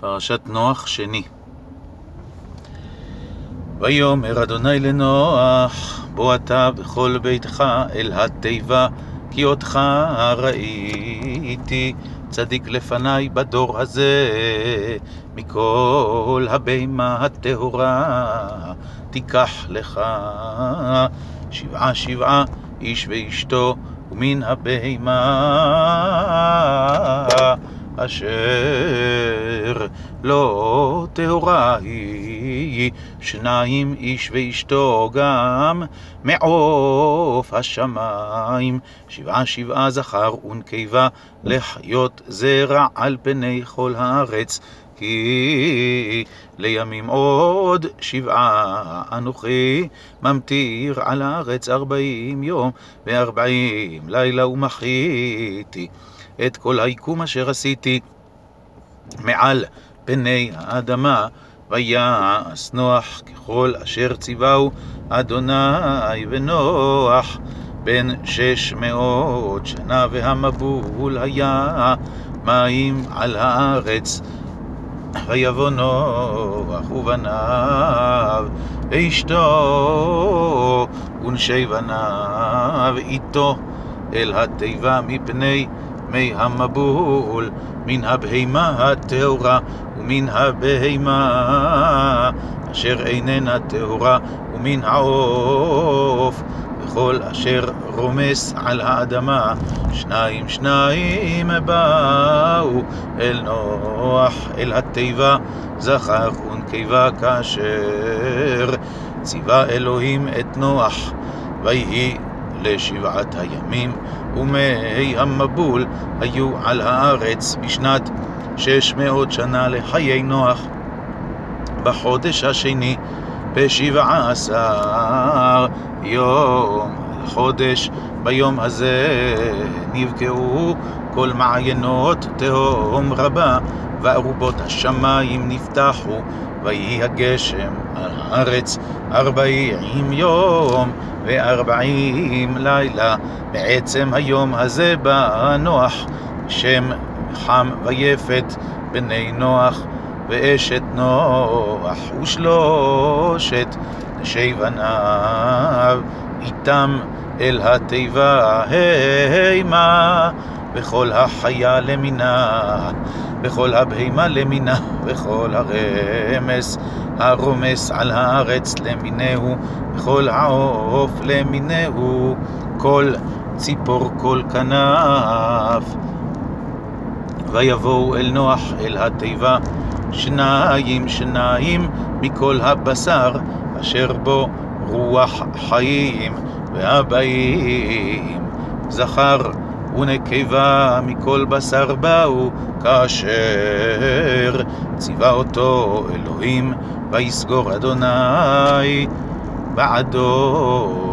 פרשת נוח שני. ויאמר אדוני לנוח, בוא אתה בכל ביתך אל התיבה, כי אותך ראיתי צדיק לפניי בדור הזה, מכל הבימה הטהורה תיקח לך שבעה שבעה איש ואשתו, ומן הבהמה אשר לא טהורה היא, שניים איש ואשתו גם מעוף השמיים, שבעה שבעה זכר ונקבה, לחיות זרע על פני כל הארץ. כי לימים עוד שבעה אנוכי ממטיר על הארץ ארבעים יום וארבעים לילה ומחיתי את כל היקום אשר עשיתי מעל פני האדמה, ויעש נוח ככל אשר ציווהו אדוני ונוח בן שש מאות שנה והמבול היה מים על הארץ. ויבוא נוח ובניו ואשתו ונשי בניו איתו אל התיבה מפני מי המבול, מן הבהמה הטהורה ומן הבהמה אשר איננה טהורה ומן העוף וכל אשר רומס על האדמה שניים שניים באו אל נוח אל התיבה זכר ונקבה כאשר ציווה אלוהים את נוח ויהי לשבעת הימים, ומי המבול היו על הארץ בשנת שש מאות שנה לחיי נוח. בחודש השני, בשבעה עשר יום לחודש, ביום הזה נבקעו כל מעיינות תהום רבה, וארובות השמיים נפתחו, ויהי הגשם על הארץ ארבעים יום וארבעים לילה. בעצם היום הזה בא נוח, שם חם ויפת בני נוח, ואשת נוח ושלושת נשי בניו, איתם אל התיבה המה. וכל החיה למינה, וכל הבהמה למינה, וכל הרמס הרומס על הארץ למינהו, וכל העוף למינהו, כל ציפור כל כנף. ויבואו אל נוח אל התיבה שניים שניים מכל הבשר אשר בו רוח חיים והבאים זכר ונקבה מכל בשר באו, כאשר ציווה אותו אלוהים, ויסגור אדוני בעדו.